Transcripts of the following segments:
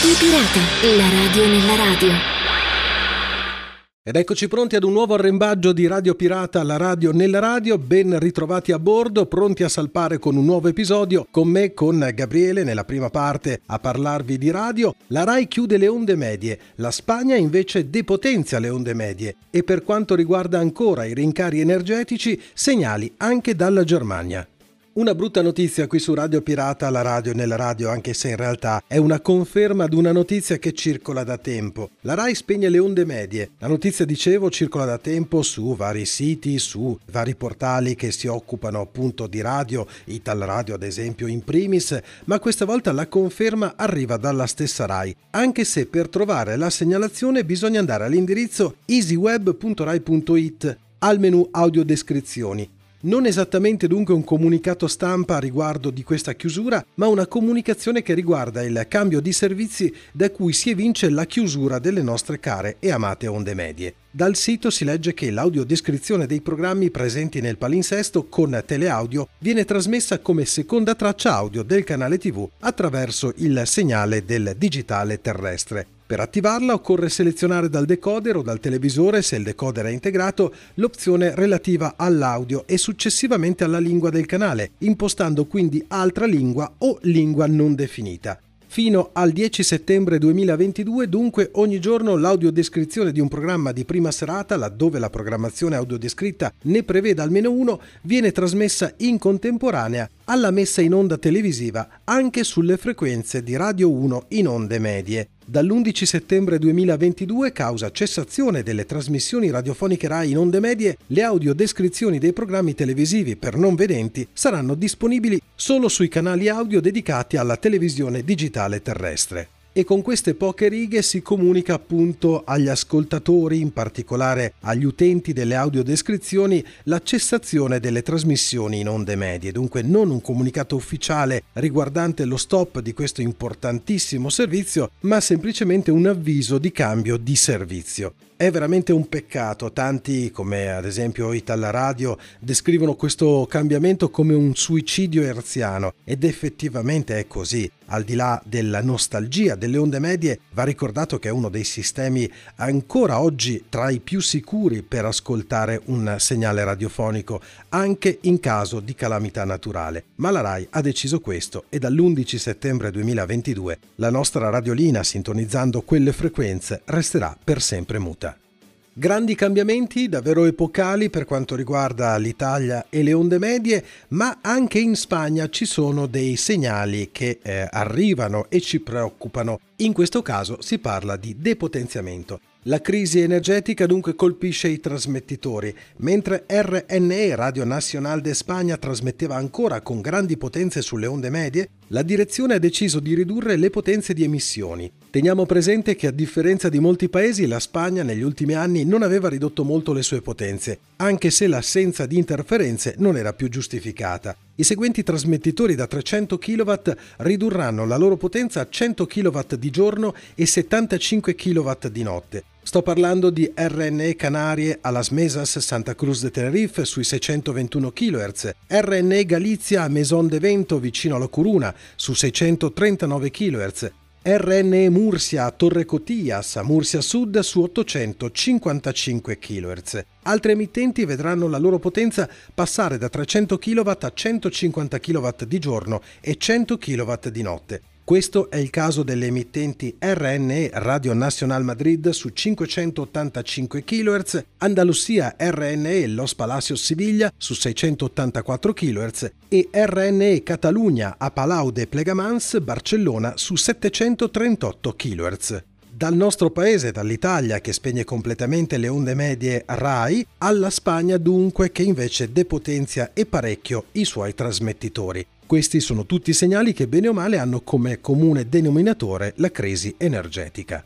Radio Pirata, la radio nella radio. Ed eccoci pronti ad un nuovo arrembaggio di Radio Pirata alla radio nella radio, ben ritrovati a bordo, pronti a salpare con un nuovo episodio, con me, con Gabriele nella prima parte a parlarvi di radio. La RAI chiude le onde medie, la Spagna invece depotenzia le onde medie e per quanto riguarda ancora i rincari energetici, segnali anche dalla Germania. Una brutta notizia qui su Radio Pirata, la radio nella radio, anche se in realtà è una conferma di una notizia che circola da tempo. La RAI spegne le onde medie. La notizia, dicevo, circola da tempo su vari siti, su vari portali che si occupano appunto di radio, Ital Radio ad esempio in primis, ma questa volta la conferma arriva dalla stessa RAI, anche se per trovare la segnalazione bisogna andare all'indirizzo easyweb.rai.it al menu audiodescrizioni non esattamente dunque un comunicato stampa riguardo di questa chiusura, ma una comunicazione che riguarda il cambio di servizi da cui si evince la chiusura delle nostre care e amate onde medie. Dal sito si legge che l'audiodescrizione dei programmi presenti nel palinsesto con teleaudio viene trasmessa come seconda traccia audio del canale TV attraverso il segnale del digitale terrestre. Per attivarla occorre selezionare dal decoder o dal televisore, se il decoder è integrato, l'opzione relativa all'audio e successivamente alla lingua del canale, impostando quindi altra lingua o lingua non definita. Fino al 10 settembre 2022 dunque ogni giorno l'audiodescrizione di un programma di prima serata, laddove la programmazione audiodescritta ne preveda almeno uno, viene trasmessa in contemporanea alla messa in onda televisiva anche sulle frequenze di Radio 1 in onde medie. Dall'11 settembre 2022, causa cessazione delle trasmissioni radiofoniche RAI in onde medie, le audiodescrizioni dei programmi televisivi per non vedenti saranno disponibili solo sui canali audio dedicati alla televisione digitale terrestre e con queste poche righe si comunica appunto agli ascoltatori, in particolare agli utenti delle audiodescrizioni, la cessazione delle trasmissioni in onde medie, dunque non un comunicato ufficiale riguardante lo stop di questo importantissimo servizio, ma semplicemente un avviso di cambio di servizio. È veramente un peccato, tanti come ad esempio Itala Radio descrivono questo cambiamento come un suicidio erziano ed effettivamente è così. Al di là della nostalgia delle onde medie, va ricordato che è uno dei sistemi ancora oggi tra i più sicuri per ascoltare un segnale radiofonico, anche in caso di calamità naturale. Ma la RAI ha deciso questo e dall'11 settembre 2022 la nostra radiolina, sintonizzando quelle frequenze, resterà per sempre muta. Grandi cambiamenti davvero epocali per quanto riguarda l'Italia e le onde medie, ma anche in Spagna ci sono dei segnali che eh, arrivano e ci preoccupano. In questo caso si parla di depotenziamento. La crisi energetica dunque colpisce i trasmettitori, mentre RNE Radio Nacional de Spagna trasmetteva ancora con grandi potenze sulle onde medie, la direzione ha deciso di ridurre le potenze di emissioni. Teniamo presente che a differenza di molti paesi la Spagna negli ultimi anni non aveva ridotto molto le sue potenze, anche se l'assenza di interferenze non era più giustificata. I seguenti trasmettitori da 300 kW ridurranno la loro potenza a 100 kW di giorno e 75 kW di notte. Sto parlando di RNE Canarie a Las Mesas Santa Cruz de Tenerife sui 621 kHz, RNE Galizia a Maison de Vento vicino alla Coruna su 639 kHz, RNE Mursia Torre Cotillas a Mursia Sud su 855 kHz. Altre emittenti vedranno la loro potenza passare da 300 kW a 150 kW di giorno e 100 kW di notte. Questo è il caso delle emittenti RNE Radio Nacional Madrid su 585 kHz, Andalusia RNE Los Palacios Siviglia su 684 kHz e RNE Catalunya a Palau de Plegamans Barcellona su 738 kHz dal nostro paese, dall'Italia che spegne completamente le onde medie RAI, alla Spagna dunque che invece depotenzia e parecchio i suoi trasmettitori. Questi sono tutti segnali che bene o male hanno come comune denominatore la crisi energetica.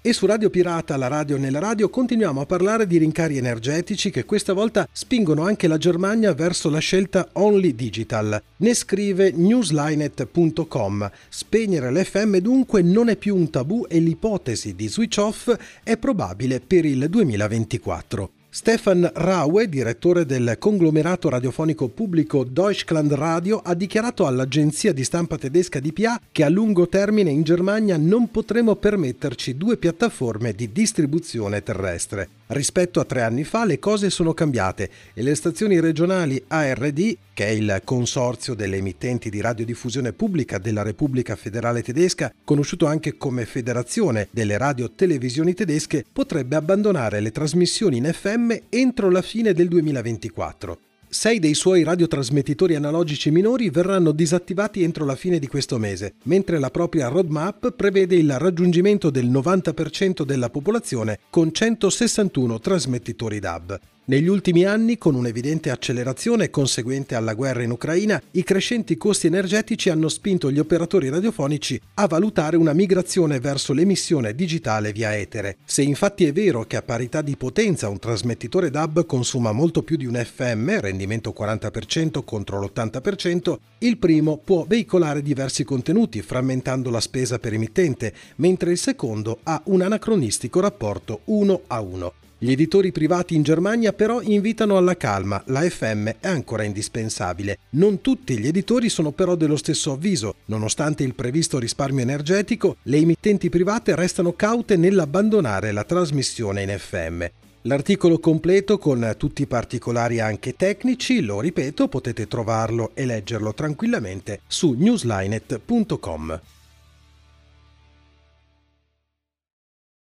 E su Radio Pirata, la radio nella radio, continuiamo a parlare di rincari energetici che questa volta spingono anche la Germania verso la scelta Only Digital. Ne scrive newslinet.com. Spegnere l'FM dunque non è più un tabù e l'ipotesi di switch off è probabile per il 2024. Stefan Raue, direttore del conglomerato radiofonico pubblico Deutschland Radio, ha dichiarato all'agenzia di stampa tedesca DPA che a lungo termine in Germania non potremo permetterci due piattaforme di distribuzione terrestre. Rispetto a tre anni fa le cose sono cambiate e le stazioni regionali ARD, che è il consorzio delle emittenti di radiodiffusione pubblica della Repubblica Federale Tedesca, conosciuto anche come Federazione delle Radio Televisioni Tedesche, potrebbe abbandonare le trasmissioni in FM entro la fine del 2024. Sei dei suoi radiotrasmettitori analogici minori verranno disattivati entro la fine di questo mese, mentre la propria roadmap prevede il raggiungimento del 90% della popolazione con 161 trasmettitori DAB. Negli ultimi anni, con un'evidente accelerazione conseguente alla guerra in Ucraina, i crescenti costi energetici hanno spinto gli operatori radiofonici a valutare una migrazione verso l'emissione digitale via etere. Se infatti è vero che a parità di potenza un trasmettitore DAB consuma molto più di un FM, rendimento 40% contro l'80%, il primo può veicolare diversi contenuti frammentando la spesa per emittente, mentre il secondo ha un anacronistico rapporto 1 a 1. Gli editori privati in Germania però invitano alla calma, la FM è ancora indispensabile. Non tutti gli editori sono però dello stesso avviso. Nonostante il previsto risparmio energetico, le emittenti private restano caute nell'abbandonare la trasmissione in FM. L'articolo completo con tutti i particolari anche tecnici, lo ripeto, potete trovarlo e leggerlo tranquillamente su newslinet.com.